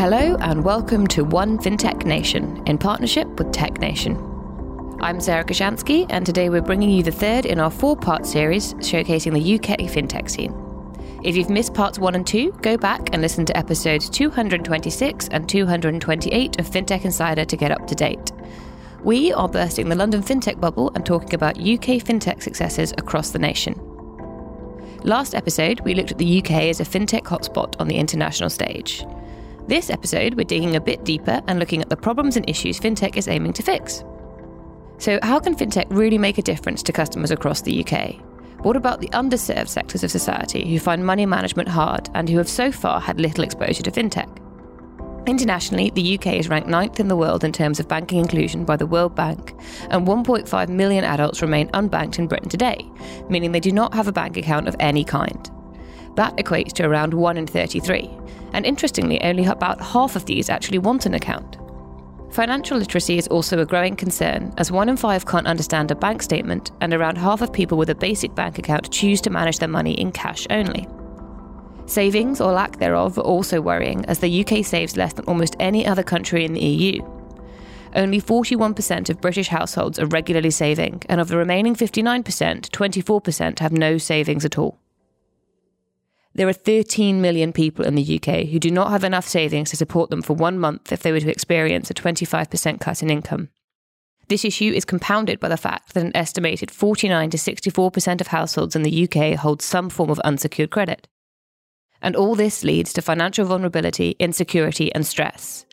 Hello, and welcome to One FinTech Nation in partnership with Tech Nation. I'm Sarah Kocianski, and today we're bringing you the third in our four part series showcasing the UK FinTech scene. If you've missed parts one and two, go back and listen to episodes 226 and 228 of FinTech Insider to get up to date. We are bursting the London FinTech bubble and talking about UK FinTech successes across the nation. Last episode, we looked at the UK as a FinTech hotspot on the international stage. This episode, we're digging a bit deeper and looking at the problems and issues FinTech is aiming to fix. So, how can FinTech really make a difference to customers across the UK? What about the underserved sectors of society who find money management hard and who have so far had little exposure to FinTech? Internationally, the UK is ranked ninth in the world in terms of banking inclusion by the World Bank, and 1.5 million adults remain unbanked in Britain today, meaning they do not have a bank account of any kind. That equates to around 1 in 33, and interestingly, only about half of these actually want an account. Financial literacy is also a growing concern, as one in five can't understand a bank statement, and around half of people with a basic bank account choose to manage their money in cash only. Savings, or lack thereof, are also worrying, as the UK saves less than almost any other country in the EU. Only 41% of British households are regularly saving, and of the remaining 59%, 24% have no savings at all. There are 13 million people in the UK who do not have enough savings to support them for one month if they were to experience a 25% cut in income. This issue is compounded by the fact that an estimated 49 to 64% of households in the UK hold some form of unsecured credit. And all this leads to financial vulnerability, insecurity, and stress.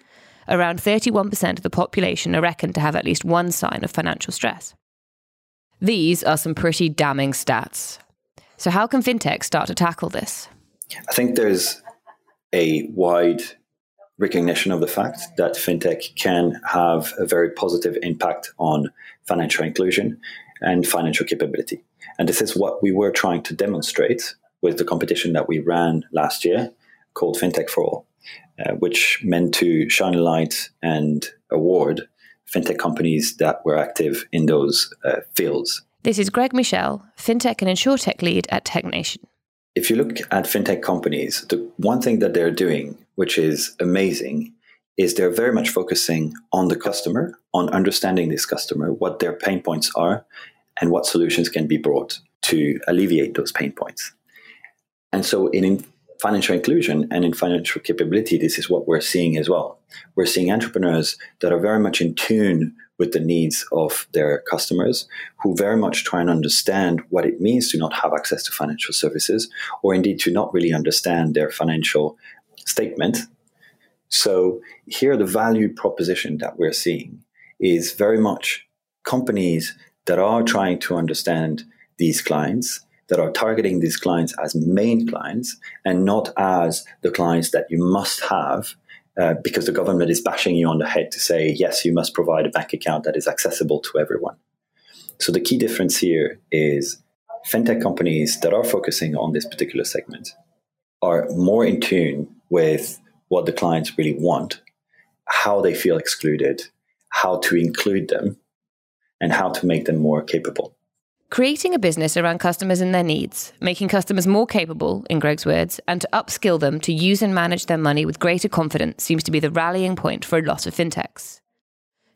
Around 31% of the population are reckoned to have at least one sign of financial stress. These are some pretty damning stats. So, how can fintech start to tackle this? I think there's a wide recognition of the fact that fintech can have a very positive impact on financial inclusion and financial capability. And this is what we were trying to demonstrate with the competition that we ran last year called FinTech for All, uh, which meant to shine a light and award fintech companies that were active in those uh, fields. This is Greg Michel, FinTech and InsurTech lead at TechNation. If you look at fintech companies, the one thing that they're doing, which is amazing, is they're very much focusing on the customer, on understanding this customer, what their pain points are, and what solutions can be brought to alleviate those pain points. And so in financial inclusion and in financial capability, this is what we're seeing as well. We're seeing entrepreneurs that are very much in tune with the needs of their customers, who very much try and understand what it means to not have access to financial services, or indeed to not really understand their financial statement. So, here the value proposition that we're seeing is very much companies that are trying to understand these clients that are targeting these clients as main clients and not as the clients that you must have uh, because the government is bashing you on the head to say, yes, you must provide a bank account that is accessible to everyone. So the key difference here is fintech companies that are focusing on this particular segment are more in tune with what the clients really want, how they feel excluded, how to include them, and how to make them more capable. Creating a business around customers and their needs, making customers more capable, in Greg's words, and to upskill them to use and manage their money with greater confidence seems to be the rallying point for a lot of fintechs.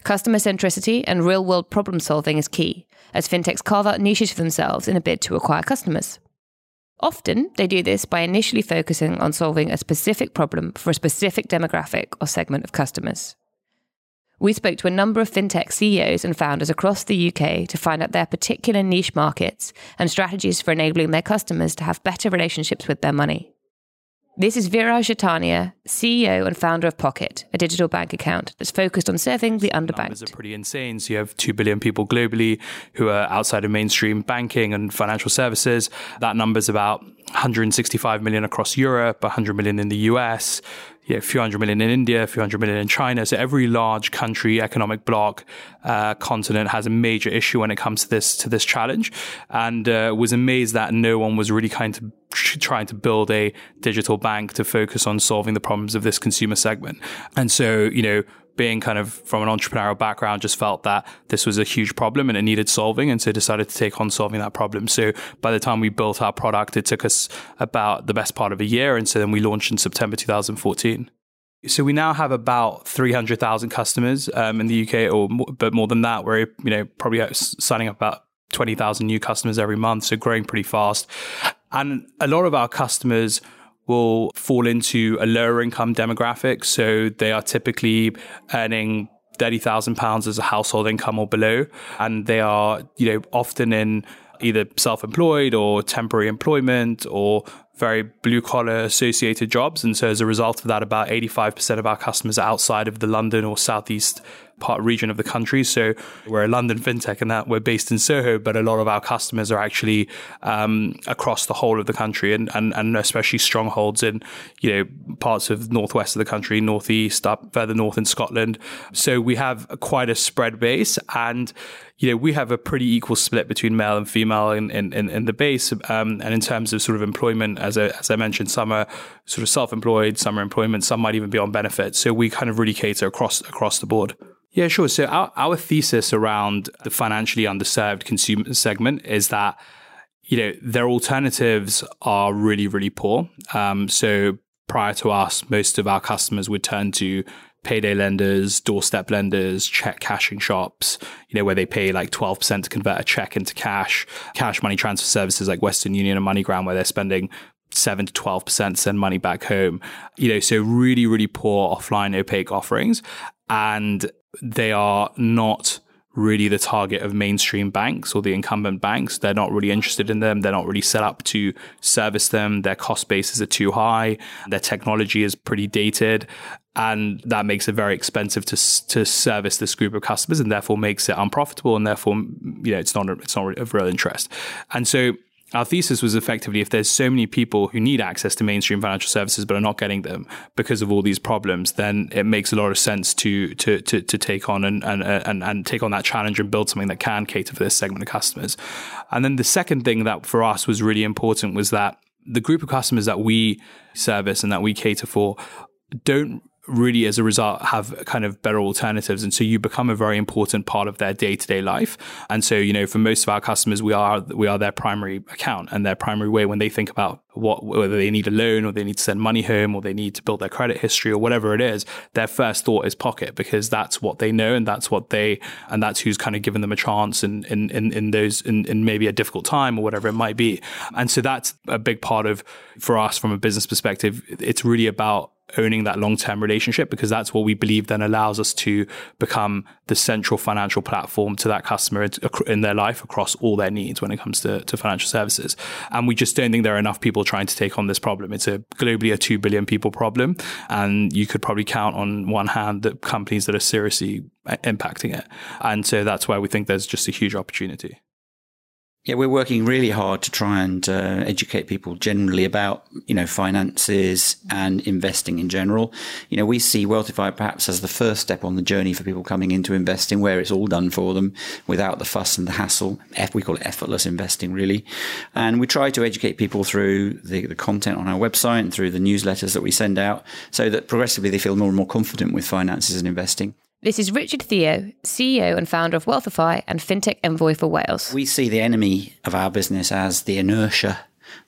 Customer centricity and real world problem solving is key, as fintechs carve out niches for themselves in a bid to acquire customers. Often, they do this by initially focusing on solving a specific problem for a specific demographic or segment of customers. We spoke to a number of fintech CEOs and founders across the UK to find out their particular niche markets and strategies for enabling their customers to have better relationships with their money. This is Viraj Jatania, CEO and founder of Pockit, a digital bank account that's focused on serving the underbanked. Numbers are pretty insane. So you have 2 billion people globally who are outside of mainstream banking and financial services. That number's about 165 million across Europe, 100 million in the US, a few hundred million in India, a few hundred million in China. So every large country, economic bloc, uh, continent has a major issue when it comes to this to this challenge, and uh, was amazed that no one was really kind of trying to build a digital bank to focus on solving the problems of this consumer segment. And so, you know, being kind of from an entrepreneurial background, just felt that this was a huge problem and it needed solving. And so decided to take on solving that problem. So by the time we built our product, it took us about the best part of a year. And so then we launched in September 2014. So we now have about 300,000 customers um, in the UK, or more, but more than that, we're you know probably signing up about 20,000 new customers every month, so growing pretty fast. And a lot of our customers will fall into a lower income demographic, so they are typically earning thirty thousand pounds as a household income or below, and they are you know often in either self-employed or temporary employment or very blue collar associated jobs. And so as a result of that, about 85% of our customers are outside of the London or Southeast part region of the country. So we're a London fintech and that we're based in Soho, but a lot of our customers are actually um, across the whole of the country and, and, and especially strongholds in, you know, parts of northwest of the country, northeast, up further north in Scotland. So we have quite a spread base and, you know, we have a pretty equal split between male and female in, in, in, the base. Um, and in terms of sort of employment, as I, as I mentioned, some are sort of self-employed, some are employment, some might even be on benefits. So we kind of really cater across across the board. Yeah, sure. So our, our thesis around the financially underserved consumer segment is that you know their alternatives are really really poor. Um, so prior to us, most of our customers would turn to payday lenders, doorstep lenders, check cashing shops, you know, where they pay like 12% to convert a check into cash, cash money transfer services like Western Union and MoneyGram, where they're spending seven to 12% send money back home. You know, so really, really poor offline opaque offerings. And they are not really the target of mainstream banks or the incumbent banks. They're not really interested in them. They're not really set up to service them. Their cost bases are too high. Their technology is pretty dated. And that makes it very expensive to to service this group of customers, and therefore makes it unprofitable, and therefore you know it's not it's not of real interest. And so our thesis was effectively if there's so many people who need access to mainstream financial services but are not getting them because of all these problems, then it makes a lot of sense to to to, to take on and, and and and take on that challenge and build something that can cater for this segment of customers. And then the second thing that for us was really important was that the group of customers that we service and that we cater for don't really as a result have kind of better alternatives. And so you become a very important part of their day-to-day life. And so you know for most of our customers we are we are their primary account and their primary way when they think about what whether they need a loan or they need to send money home or they need to build their credit history or whatever it is their first thought is Pockit because that's what they know and that's what they and that's who's kind of given them a chance in in in, in those in, in maybe a difficult time or whatever it might be. And so that's a big part of for us from a business perspective it's really about owning that long term relationship because that's what we believe then allows us to become the central financial platform to that customer in their life across all their needs when it comes to, to financial services. And we just don't think there are enough people trying to take on this problem. It's a globally a 2 billion people problem. And you could probably count on one hand the companies that are seriously impacting it. And so that's why we think there's just a huge opportunity. Yeah, we're working really hard to try and uh, educate people generally about, you know, finances and investing in general. You know, we see Wealthify perhaps as the first step on the journey for people coming into investing where it's all done for them without the fuss and the hassle. We call it effortless investing, really. And we try to educate people through the, the content on our website and through the newsletters that we send out so that progressively they feel more and more confident with finances and investing. This is Richard Theo, CEO and founder of Wealthify and FinTech Envoy for Wales. We see the enemy of our business as the inertia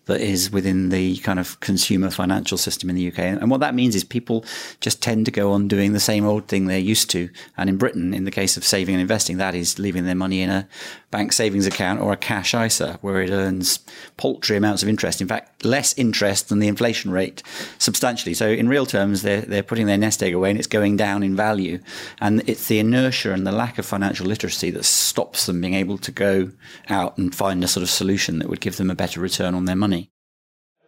that is within the kind of consumer financial system in the UK. And what that means is people just tend to go on doing the same old thing they're used to. And in Britain, in the case of saving and investing, that is leaving their money in a bank savings account or a cash ISA where it earns paltry amounts of interest. In fact, less interest than the inflation rate substantially. So in real terms, they're, they're putting their nest egg away and it's going down in value. And it's the inertia and the lack of financial literacy that stops them being able to go out and find a sort of solution that would give them a better return on their money.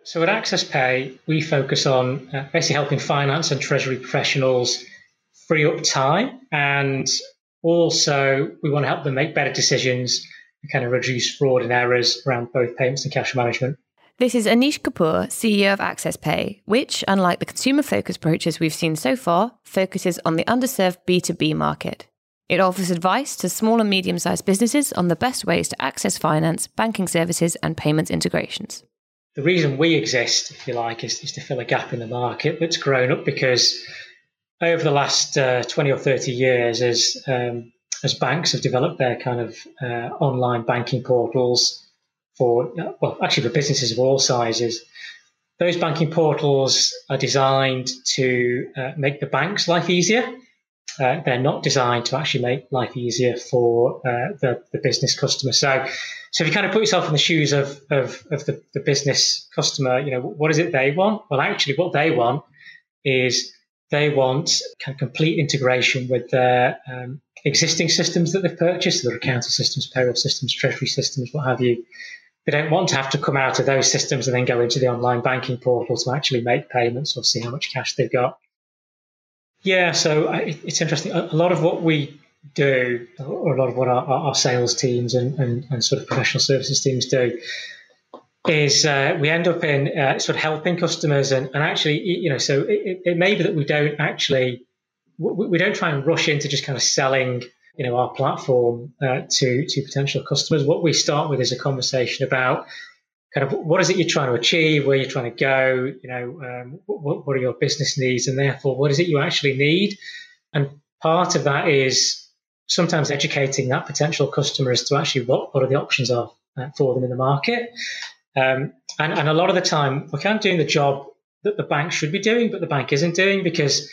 So at Access Pay, we focus on uh, basically helping finance and treasury professionals free up time, and also we want to help them make better decisions and kind of reduce fraud and errors around both payments and cash management. This is Anish Kapoor, CEO of Access Pay, which, unlike the consumer focused approaches we've seen so far, focuses on the underserved B2B market. It offers advice to small and medium sized businesses on the best ways to access finance, banking services, and payments integrations the reason we exist, if you like, is, is to fill a gap in the market that's grown up because over the last uh, 20 or 30 years, as, um, as banks have developed their kind of uh, online banking portals for, well, actually for businesses of all sizes, those banking portals are designed to uh, make the bank's life easier. Uh, they're not designed to actually make life easier for uh, the, the business customer. So, so if you kind of put yourself in the shoes of, of, of the, the business customer, you know, what is it they want? Well, actually, what they want is they want kind of complete integration with their um, existing systems that they've purchased, their accounting systems, payroll systems, treasury systems, what have you. They don't want to have to come out of those systems and then go into the online banking portal to actually make payments or see how much cash they've got. Yeah, so it's interesting. A lot of what we do, or a lot of what our, our sales teams and, and, and, sort of professional services teams do, is uh, we end up in uh, sort of helping customers and, and actually, you know, so it, it may be that we don't actually, we don't try and rush into just kind of selling you know our platform uh, to to potential customers. What we start with is a conversation about kind of what is it you're trying to achieve, where you're trying to go, you know, um, what, what are your business needs, and therefore what is it you actually need. And part of that is sometimes educating that potential customer as to actually what, what are the options are uh, for them in the market. Um, and, and a lot of the time, we're kind of doing the job that the bank should be doing, but the bank isn't doing because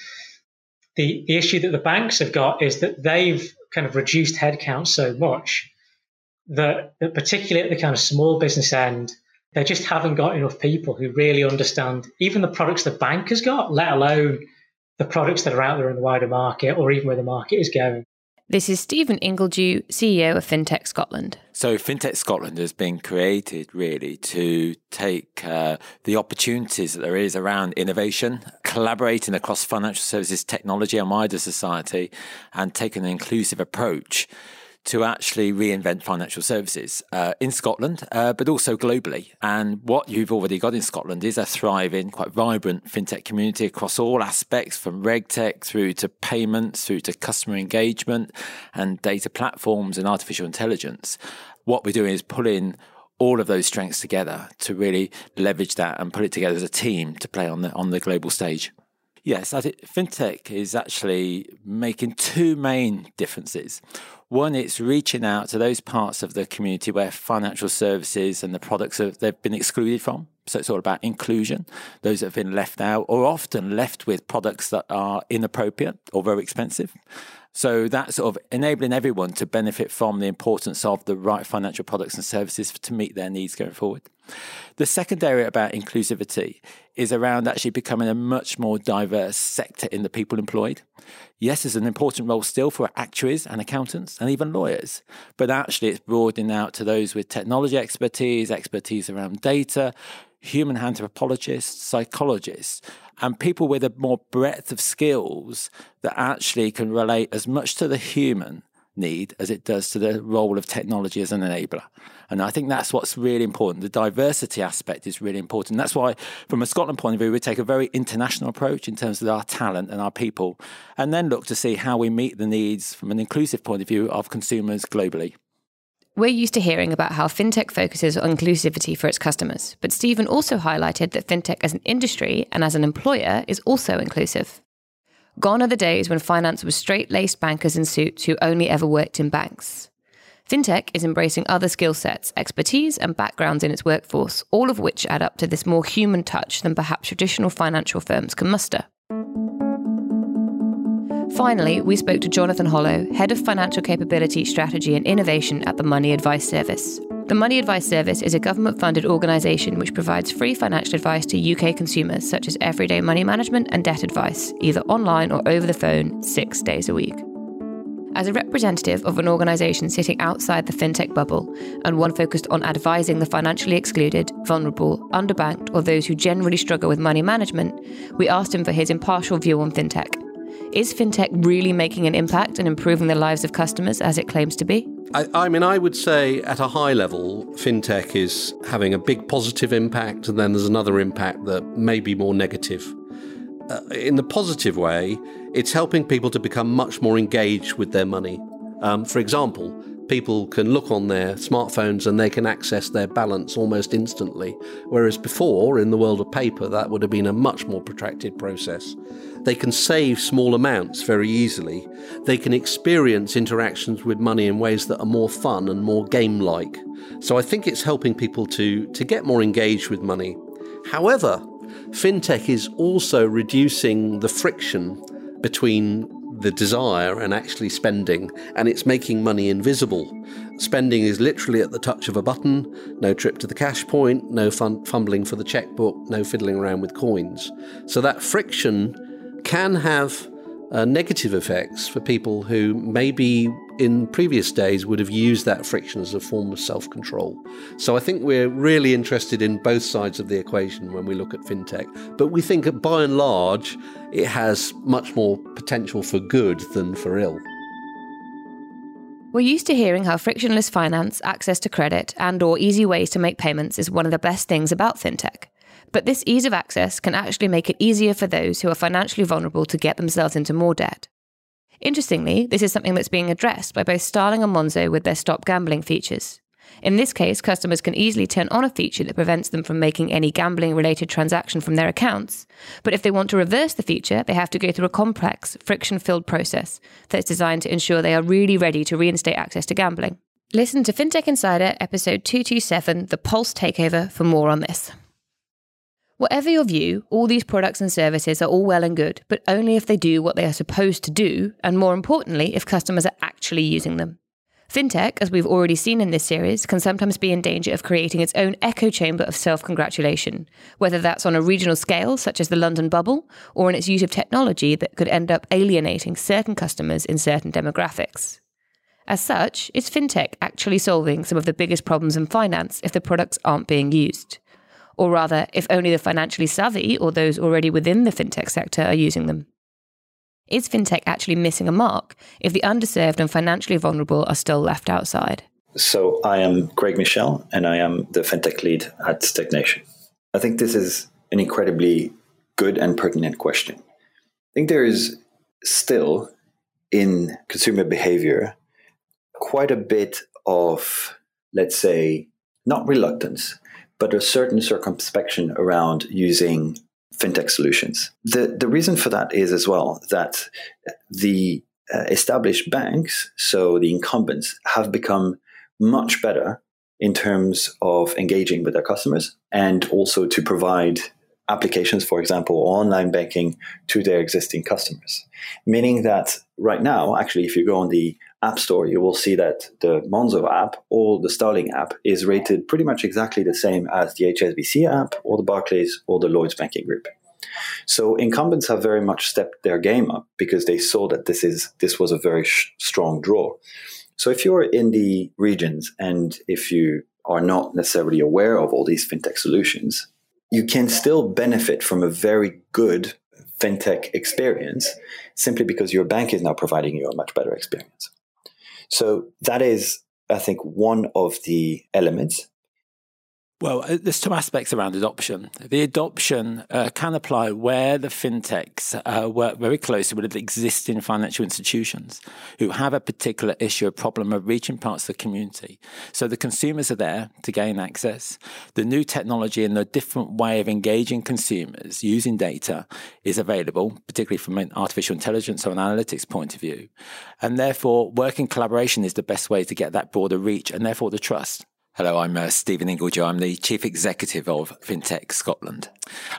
the, the issue that the banks have got is that they've kind of reduced headcount so much that, that particularly at the kind of small business end, they just haven't got enough people who really understand even the products the bank has got, let alone the products that are out there in the wider market or even where the market is going. This is Stephen Ingledew, CEO of FinTech Scotland. So, FinTech Scotland has been created really to take uh, the opportunities that there is around innovation, collaborating across financial services, technology, and wider society, and taking an inclusive approach to actually reinvent financial services uh, in Scotland, uh, but also globally. And what you've already got in Scotland is a thriving, quite vibrant fintech community across all aspects, from regtech through to payments, through to customer engagement and data platforms and artificial intelligence. What we're doing is pulling all of those strengths together to really leverage that and put it together as a team to play on the on the global stage. Yes, I think fintech is actually making two main differences. One, it's reaching out to those parts of the community where financial services and the products have, they've been excluded from. So it's all about inclusion, those that have been left out or often left with products that are inappropriate or very expensive. So that's sort of enabling everyone to benefit from the importance of the right financial products and services to meet their needs going forward. The second area about inclusivity is around actually becoming a much more diverse sector in the people employed. Yes, there's an important role still for actuaries and accountants and even lawyers, but actually it's broadening out to those with technology expertise, expertise around data, human anthropologists, psychologists, and people with a more breadth of skills that actually can relate as much to the human need as it does to the role of technology as an enabler. And I think that's what's really important. The diversity aspect is really important. That's why, from a Scotland point of view, we take a very international approach in terms of our talent and our people, and then look to see how we meet the needs from an inclusive point of view of consumers globally. We're used to hearing about how fintech focuses on inclusivity for its customers, but Stephen also highlighted that fintech as an industry and as an employer is also inclusive. Gone are the days when finance was straight laced bankers in suits who only ever worked in banks. Fintech is embracing other skill sets, expertise, and backgrounds in its workforce, all of which add up to this more human touch than perhaps traditional financial firms can muster. Finally, we spoke to Jonathan Hollow, Head of Financial Capability, Strategy and Innovation at the Money Advice Service. The Money Advice Service is a government funded organisation which provides free financial advice to UK consumers, such as everyday money management and debt advice, either online or over the phone, six days a week. As a representative of an organisation sitting outside the fintech bubble and one focused on advising the financially excluded, vulnerable, underbanked, or those who generally struggle with money management, we asked him for his impartial view on fintech. Is fintech really making an impact and improving the lives of customers as it claims to be? I, I, mean, I would say at a high level, fintech is having a big positive impact, and then there's another impact that may be more negative. Uh, in the positive way, it's helping people to become much more engaged with their money. Um, for example, people can look on their smartphones and they can access their balance almost instantly, whereas before, in the world of paper, that would have been a much more protracted process. They can save small amounts very easily. They can experience interactions with money in ways that are more fun and more game like. So I think it's helping people to, to get more engaged with money However, fintech is also reducing the friction between the desire and actually spending, and it's making money invisible. Spending is literally at the touch of a button, no trip to the cash point, no fun- fumbling for the checkbook, no fiddling around with coins. So that friction can have uh, negative effects for people who maybe in previous days would have used that friction as a form of self control. So I think we're really interested in both sides of the equation when we look at fintech. But we think that by and large, it has much more potential for good than for ill. We're used to hearing how frictionless finance, access to credit, and or easy ways to make payments is one of the best things about fintech. But this ease of access can actually make it easier for those who are financially vulnerable to get themselves into more debt. Interestingly, this is something that's being addressed by both Starling and Monzo with their stop gambling features. In this case, customers can easily turn on a feature that prevents them from making any gambling related transaction from their accounts. But if they want to reverse the feature, they have to go through a complex, friction filled process that's designed to ensure they are really ready to reinstate access to gambling. Listen to FinTech Insider episode 227, The Pulse Takeover, for more on this. Whatever your view, all these products and services are all well and good, but only if they do what they are supposed to do, and more importantly, if customers are actually using them. Fintech, as we've already seen in this series, can sometimes be in danger of creating its own echo chamber of self congratulation, whether that's on a regional scale, such as the London bubble, or in its use of technology that could end up alienating certain customers in certain demographics. As such, is fintech actually solving some of the biggest problems in finance if the products aren't being used? Or rather, if only the financially savvy or those already within the fintech sector are using them? Is fintech actually missing a mark if the underserved and financially vulnerable are still left outside? So, I am Greg Michel, and I am the fintech lead at TechNation. I think this is an incredibly good and pertinent question. I think there is still in consumer behavior quite a bit of, let's say, not reluctance, but a certain circumspection around using fintech solutions. The, the reason for that is as well that the uh, established banks, so the incumbents, have become much better in terms of engaging with their customers and also to provide applications, for example, online banking to their existing customers. Meaning that right now, actually, if you go on the App Store, you will see that the Monzo app or the Starling app is rated pretty much exactly the same as the HSBC app or the Barclays or the Lloyds Banking Group. So incumbents have very much stepped their game up because they saw that this is this was a very sh- strong draw. So if you're in the regions and if you are not necessarily aware of all these fintech solutions, you can still benefit from a very good fintech experience simply because your bank is now providing you a much better experience. So that is, I think, one of the elements. Well, uh, there's two aspects around adoption. The adoption uh, can apply where the fintechs uh, work very closely with existing financial institutions who have a particular issue, a problem of reaching parts of the community. So the consumers are there to gain access. The new technology and the different way of engaging consumers using data is available, particularly from an artificial intelligence or an analytics point of view. And therefore, working collaboration is the best way to get that broader reach and therefore the trust. Hello, I'm uh, Stephen Ingledew. I'm the Chief Executive of FinTech Scotland.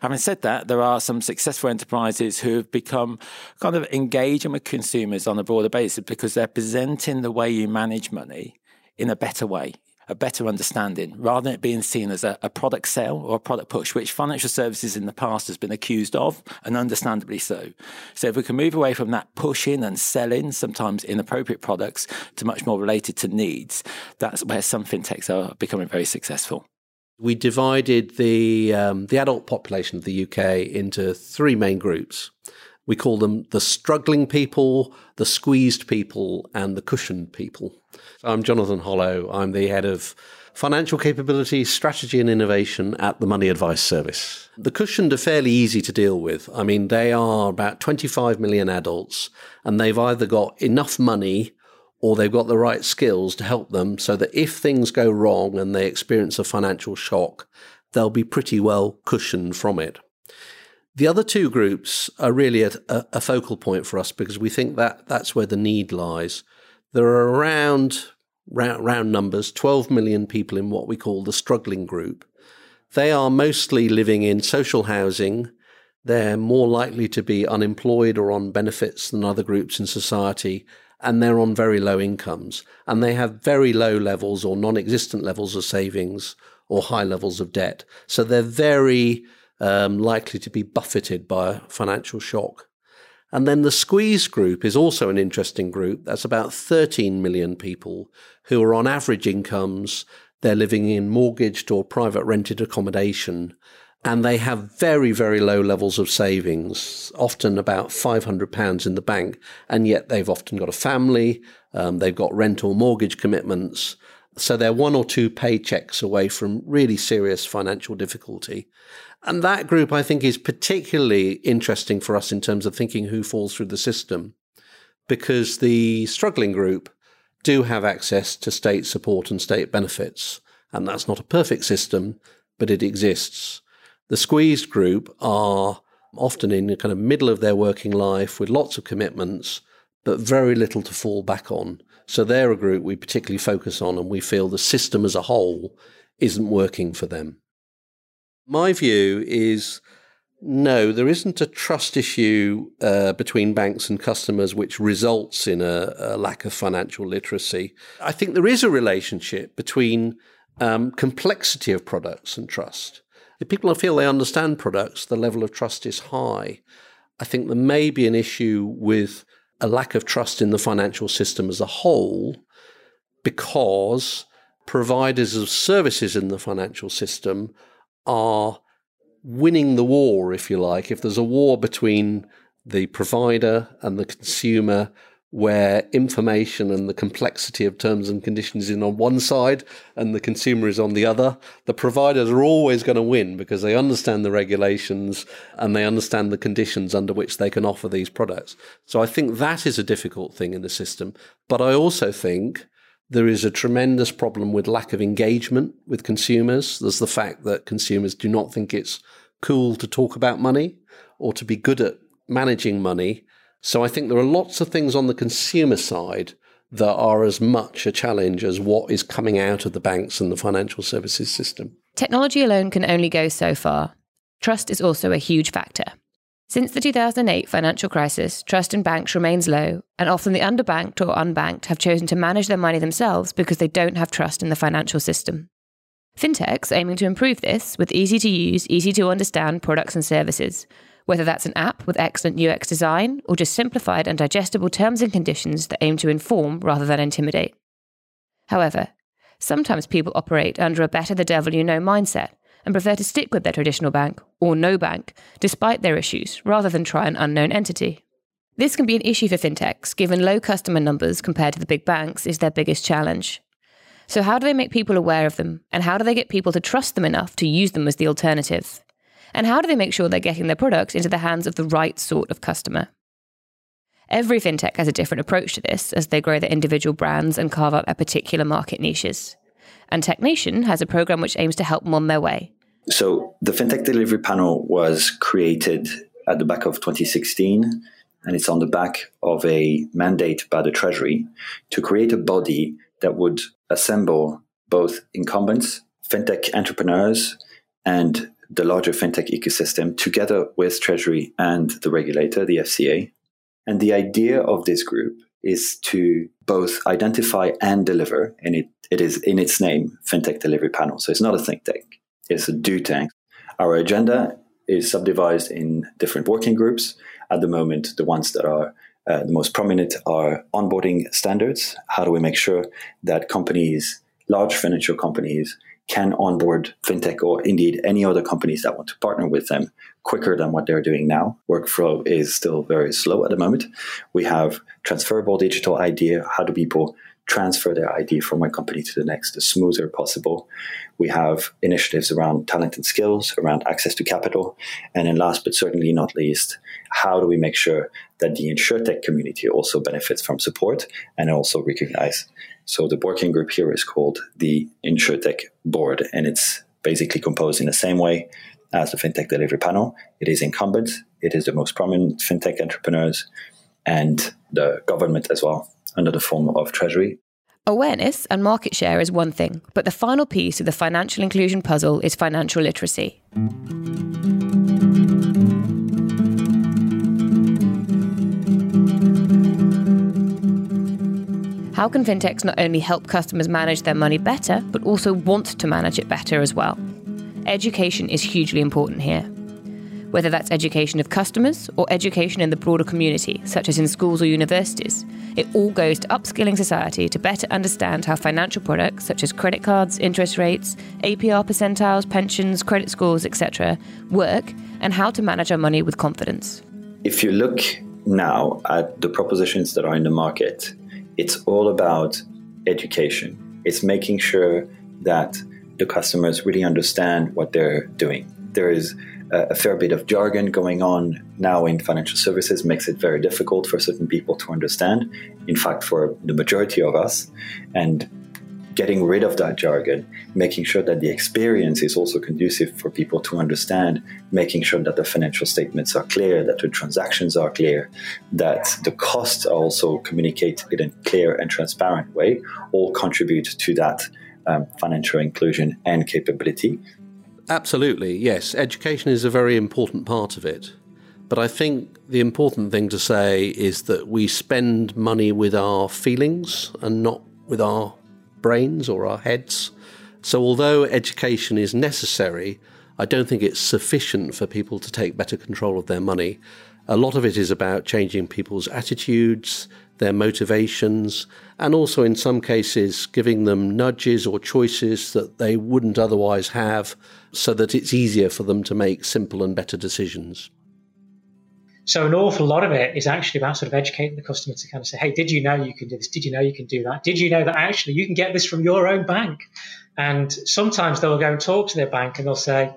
Having said that, there are some successful enterprises who have become kind of engaging with consumers on a broader basis because they're presenting the way you manage money in a better way a better understanding rather than it being seen as a, a, product sale or a product push, which financial services in the past has been accused of, and understandably so. So, if we can move away from that pushing and selling sometimes inappropriate products to much more related to needs, that's where some fintechs are becoming very successful. We divided the um, the adult population of the UK into three main groups. We call them the struggling people, the squeezed people, and the cushioned people. I'm Jonathan Hollow. I'm the head of financial capability, strategy, and innovation at the Money Advice Service. The cushioned are fairly easy to deal with. I mean, they are about 25 million adults, and they've either got enough money or they've got the right skills to help them so that if things go wrong and they experience a financial shock, they'll be pretty well cushioned from it. The other two groups are really a, a, focal point for us because we think that that's where the need lies. There are around round, round numbers 12 million people in what we call the struggling group. They are mostly living in social housing. They're more likely to be unemployed or on benefits than other groups in society, and they're on very low incomes. And they have very low levels or non existent levels of savings or high levels of debt. So they're very um, likely to be buffeted by a financial shock. And then the squeeze group is also an interesting group. That's about 13 million people who are on average incomes. They're living in mortgaged or private rented accommodation. And they have very, very low levels of savings, often about £500 in the bank. And yet they've often got a family, um, they've got rent or mortgage commitments. So they're one or two paychecks away from really serious financial difficulty. And that group, I think, is particularly interesting for us in terms of thinking who falls through the system, because the struggling group do have access to state support and state benefits. And that's not a perfect system, but it exists. The squeezed group are often in the kind of middle of their working life with lots of commitments, but very little to fall back on. So they're a group we particularly focus on, and we feel the system as a whole isn't working for them. My view is no, there isn't a trust issue uh, between banks and customers which results in a, a, lack of financial literacy. I think there is a relationship between um, complexity of products and trust. If people feel they understand products, the level of trust is high. I think there may be an issue with a lack of trust in the financial system as a whole because providers of services in the financial system are winning the war, if you like. If there's a war between the provider and the consumer, where information and the complexity of terms and conditions is on one side and the consumer is on the other, the providers are always going to win because they understand the regulations and they understand the conditions under which they can offer these products. So I think that is a difficult thing in the system. But I also think there is a tremendous problem with lack of engagement with consumers. There's the fact that consumers do not think it's cool to talk about money or to be good at managing money. So I think there are lots of things on the consumer side that are as much a challenge as what is coming out of the banks and the financial services system. Technology alone can only go so far. Trust is also a huge factor. Since the 2008 financial crisis, trust in banks remains low, and often the underbanked or unbanked have chosen to manage their money themselves because they don't have trust in the financial system. Fintechs aiming to improve this with easy to use, easy to understand products and services, whether that's an app with excellent UX design or just simplified and digestible terms and conditions that aim to inform rather than intimidate. However, sometimes people operate under a better the devil you know mindset and prefer to stick with their traditional bank or no bank, despite their issues, rather than try an unknown entity. This can be an issue for fintechs, given low customer numbers compared to the big banks is their biggest challenge. So, how do they make people aware of them? And how do they get people to trust them enough to use them as the alternative? And how do they make sure they're getting their products into the hands of the right sort of customer? Every fintech has a different approach to this as they grow their individual brands and carve out their particular market niches and TechNation has a program which aims to help them on their way. So the FinTech Delivery Panel was created at the back of 2016, and it's on the back of a mandate by the Treasury to create a body that would assemble both incumbents, fintech entrepreneurs, and the larger fintech ecosystem together with Treasury and the regulator, the FCA. And the idea of this group is to both identify and deliver, and it, it is in its name, FinTech Delivery Panel. So it's not a think tank, it's a do tank. Our agenda is subdivided in different working groups. At the moment, the ones that are uh, the most prominent are onboarding standards. How do we make sure that companies, large financial companies, can onboard fintech or indeed any other companies that want to partner with them quicker than what they're doing now. Workflow is still very slow at the moment. We have transferable digital idea. How do people transfer their ID from one company to the next as smoother possible? We have initiatives around talent and skills, around access to capital. And then last but certainly not least, how do we make sure that the insurtech community also benefits from support and also recognize so the working group here is called the InsurTech Board, and it's basically composed in the same way as the FinTech Delivery Panel. It is incumbent, it is the most prominent FinTech entrepreneurs, and the government as well, under the form of Treasury. Awareness and market share is one thing, but the final piece of the financial inclusion puzzle is financial literacy. How can fintechs not only help customers manage their money better, but also want to manage it better as well? Education is hugely important here whether that's education of customers or education in the broader community, such as in schools or universities. It all goes to upskilling society to better understand how financial products, such as credit cards, interest rates, APR percentiles, pensions, credit scores, etc., work and how to manage our money with confidence. If you look now at the propositions that are in the market, it's all about education. It's making sure that the customers really understand what they're doing. There is a fair bit of jargon going on now in financial services makes it very difficult for certain people to understand. In fact, for the majority of us, and getting rid of that jargon, making sure that the experience is also conducive for people to understand, making sure that the financial statements are clear, that the transactions are clear, that the costs are also communicated in a clear and transparent way, all contribute to that um, financial inclusion and capability. Absolutely, yes. Education is a very important part of it. But I think the important thing to say is that we spend money with our feelings and not with our brains or our heads. So, although education is necessary, I don't think it's sufficient for people to take better control of their money. A lot of it is about changing people's attitudes, their motivations, and also in some cases giving them nudges or choices that they wouldn't otherwise have so that it's easier for them to make simple and better decisions. So an awful lot of it is actually about sort of educating the customer to kind of say, hey, did you know you can do this? Did you know you can do that? Did you know that actually you can get this from your own bank? And sometimes they'll go and talk to their bank and they'll say,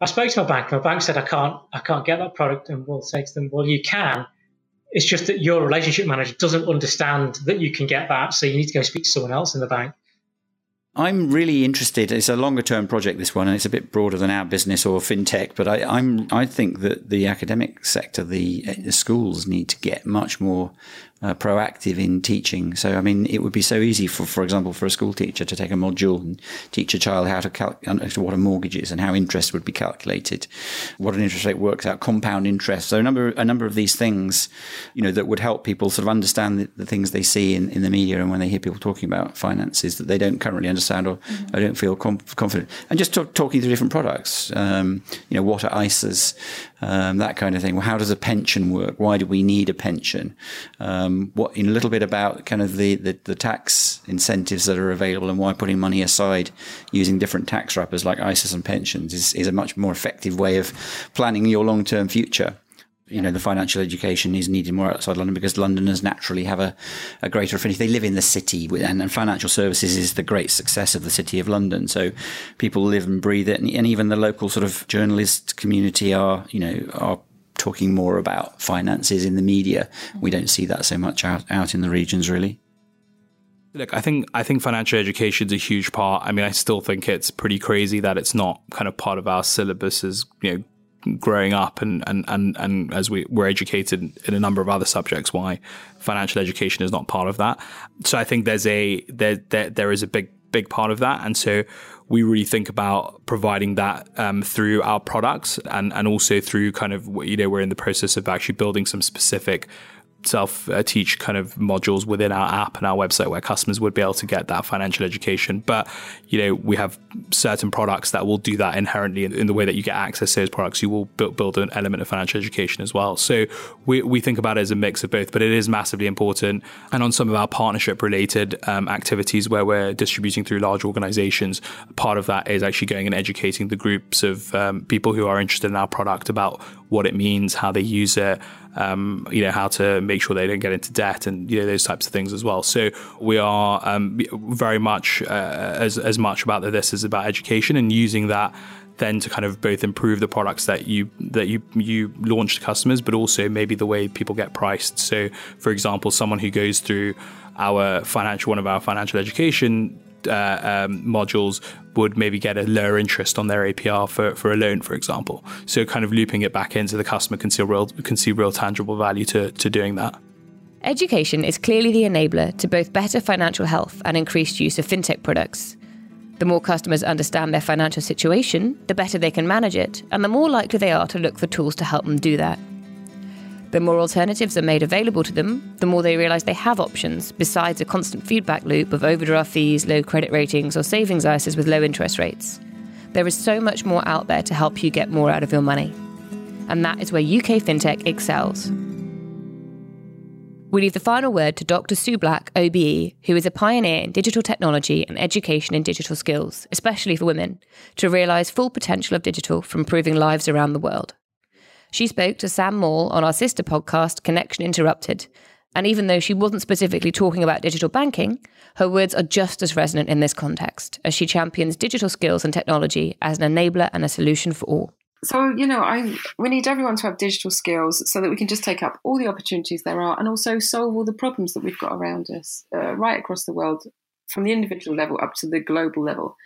I spoke to my bank. My bank said I can't I can't get that product. And we'll say to them, Well, you can. It's just that your relationship manager doesn't understand that you can get that. So you need to go speak to someone else in the bank. I'm really interested. It's a longer term project, this one, and it's a bit broader than our business or fintech. But I, am I think that the academic sector, the, the schools, need to get much more uh, proactive in teaching. So, I mean, it would be so easy for, for example, for a school teacher to take a module and teach a child how to calculate what a mortgage is and how interest would be calculated, what an interest rate works out, compound interest. So, a number, a number of these things, you know, that would help people sort of understand the, the things they see in, in the media and when they hear people talking about finances that they don't currently understand or mm-hmm. I don't feel com- confident. And just talk, talking through different products, um, you know, what are ISAs, um, that kind of thing. Well, how does a pension work? Why do we need a pension? Um, Um, what in a little bit about kind of the, the, the tax incentives that are available and why putting money aside using different tax wrappers like ISAs and pensions is, is a much more effective way of planning your long term future you know, the financial education is needed more outside London because Londoners naturally have a, a greater affinity. They live in the city, and, and, financial services is the great success of the city of London. So people live and breathe it, and, and even the local sort of journalist community are, you know, are talking more about finances in the media. We don't see that so much out, out in the regions, really. Look, I think I think financial education is a huge part. I mean, I still think it's pretty crazy that it's not kind of part of our syllabus as you know growing up and, and, and, and as we were educated in a number of other subjects, why financial education is not part of that. So I think there's a there there, there is a big big part of that, and so we really think about providing that um, through our products and and also through kind of you know we're in the process of actually building some specific self uh, teach kind of modules within our app and our website where customers would be able to get that financial education. But, you know, we have certain products that will do that inherently in, in the way that you get access to those products. You will build, build an element of financial education as well. So we, we think about it as a mix of both, but it is massively important. And on some of our partnership related um, activities where we're distributing through large organizations, part of that is actually going and educating the groups of um, people who are interested in our product about what it means, how they use it, um, you know, how to make sure they don't get into debt and, you know, those types of things as well. So we are um, very much uh, as, as much about this as about education and using that then to kind of both improve the products that you that you you launch to customers, but also maybe the way people get priced. So, for example, someone who goes through our financial one of our financial education uh, um, modules would maybe get a lower interest on their APR for, for a loan, for example. So kind of looping it back into the customer can see real can see real tangible value to to doing that. Education is clearly the enabler to both better financial health and increased use of fintech products. The more customers understand their financial situation, the better they can manage it, and the more likely they are to look for tools to help them do that. The more alternatives are made available to them, the more they realise they have options besides a constant feedback loop of overdraft fees, low credit ratings, or savings ISAs with low interest rates. There is so much more out there to help you get more out of your money. And that is where UK FinTech excels. We leave the final word to Dr. Sue Black, OBE, who is a pioneer in digital technology and education in digital skills, especially for women, to realise full potential of digital for improving lives around the world. She spoke to Sam Maule on our sister podcast, Connection Interrupted. And even though she wasn't specifically talking about digital banking, her words are just as resonant in this context as she champions digital skills and technology as an enabler and a solution for all. So, you know, I we need everyone to have digital skills so that we can just take up all the opportunities there are and also solve all the problems that we've got around us uh, right across the world, from the individual level up to the global level.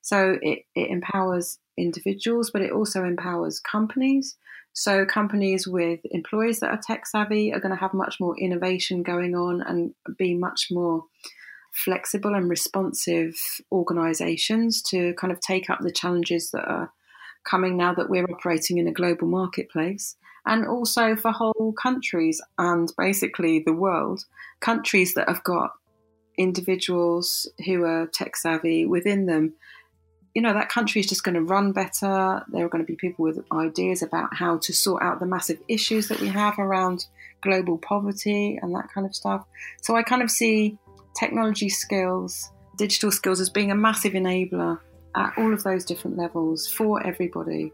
So it, it empowers individuals, but it also empowers companies so companies with employees that are tech savvy are going to have much more innovation going on and be much more flexible and responsive organizations to kind of take up the challenges that are coming now that we're operating in a global marketplace. And also for whole countries and basically the world countries that have got individuals who are tech savvy within them you know, that country is just going to run better. There are going to be people with ideas about how to sort out the massive issues that we have around global poverty and that kind of stuff. So I kind of see technology skills, digital skills as being a massive enabler at all of those different levels for everybody.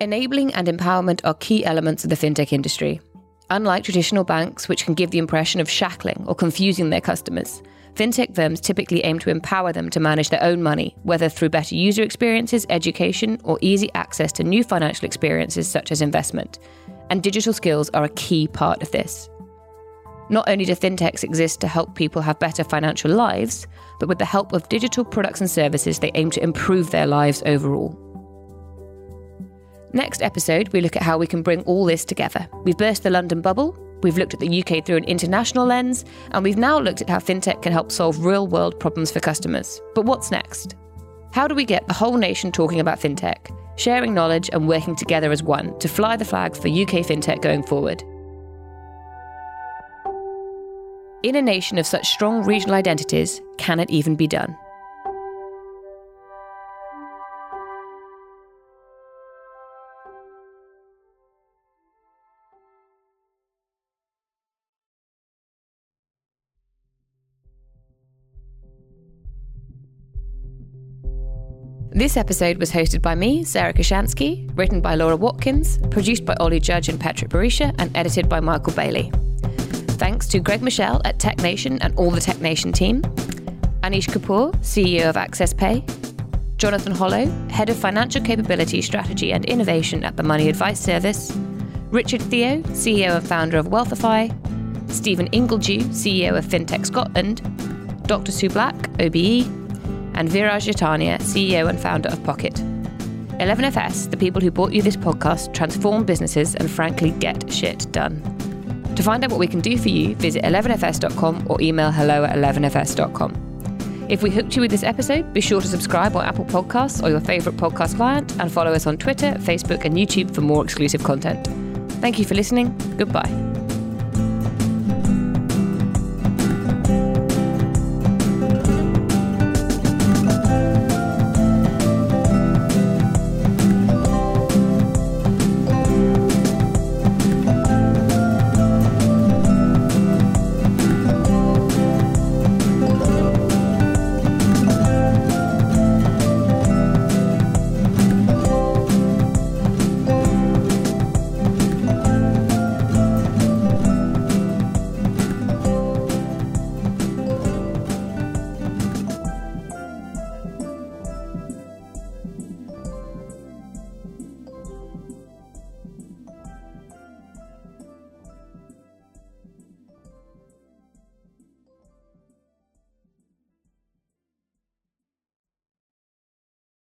Enabling and empowerment are key elements of the fintech industry. Unlike traditional banks, which can give the impression of shackling or confusing their customers, fintech firms typically aim to empower them to manage their own money, whether through better user experiences, education, or easy access to new financial experiences such as investment. And digital skills are a key part of this. Not only do fintechs exist to help people have better financial lives, but with the help of digital products and services, they aim to improve their lives overall. Next episode, we look at how we can bring all this together. We've burst the London bubble, We've looked at the UK through an international lens, and we've now looked at how fintech can help solve real world problems for customers. But what's next? How do we get the whole nation talking about fintech, sharing knowledge and working together as one to fly the flag for UK fintech going forward? In a nation of such strong regional identities, can it even be done? This episode was hosted by me, Sarah Kocianski, written by Laura Watkins, produced by Ollie Judge and Patrick Barisha, and edited by Michael Bailey. Thanks to Greg Michelle at TechNation and all the TechNation team, Anish Kapoor, CEO of AccessPay, Jonathan Hollow, Head of Financial Capability, Strategy and Innovation at the Money Advice Service, Richard Theo, CEO and founder of Wealthify, Stephen Ingledew, CEO of FinTech Scotland, Dr. Sue Black, OBE, and Viraj Jatania, CEO and founder of Pockit. 11FS, the people who brought you this podcast, transform businesses and frankly get shit done. To find out what we can do for you, visit 11fs.com or email hello at 11fs.com. If we hooked you with this episode, be sure to subscribe on Apple Podcasts or your favourite podcast client and follow us on Twitter, Facebook, and YouTube for more exclusive content. Thank you for listening. Goodbye.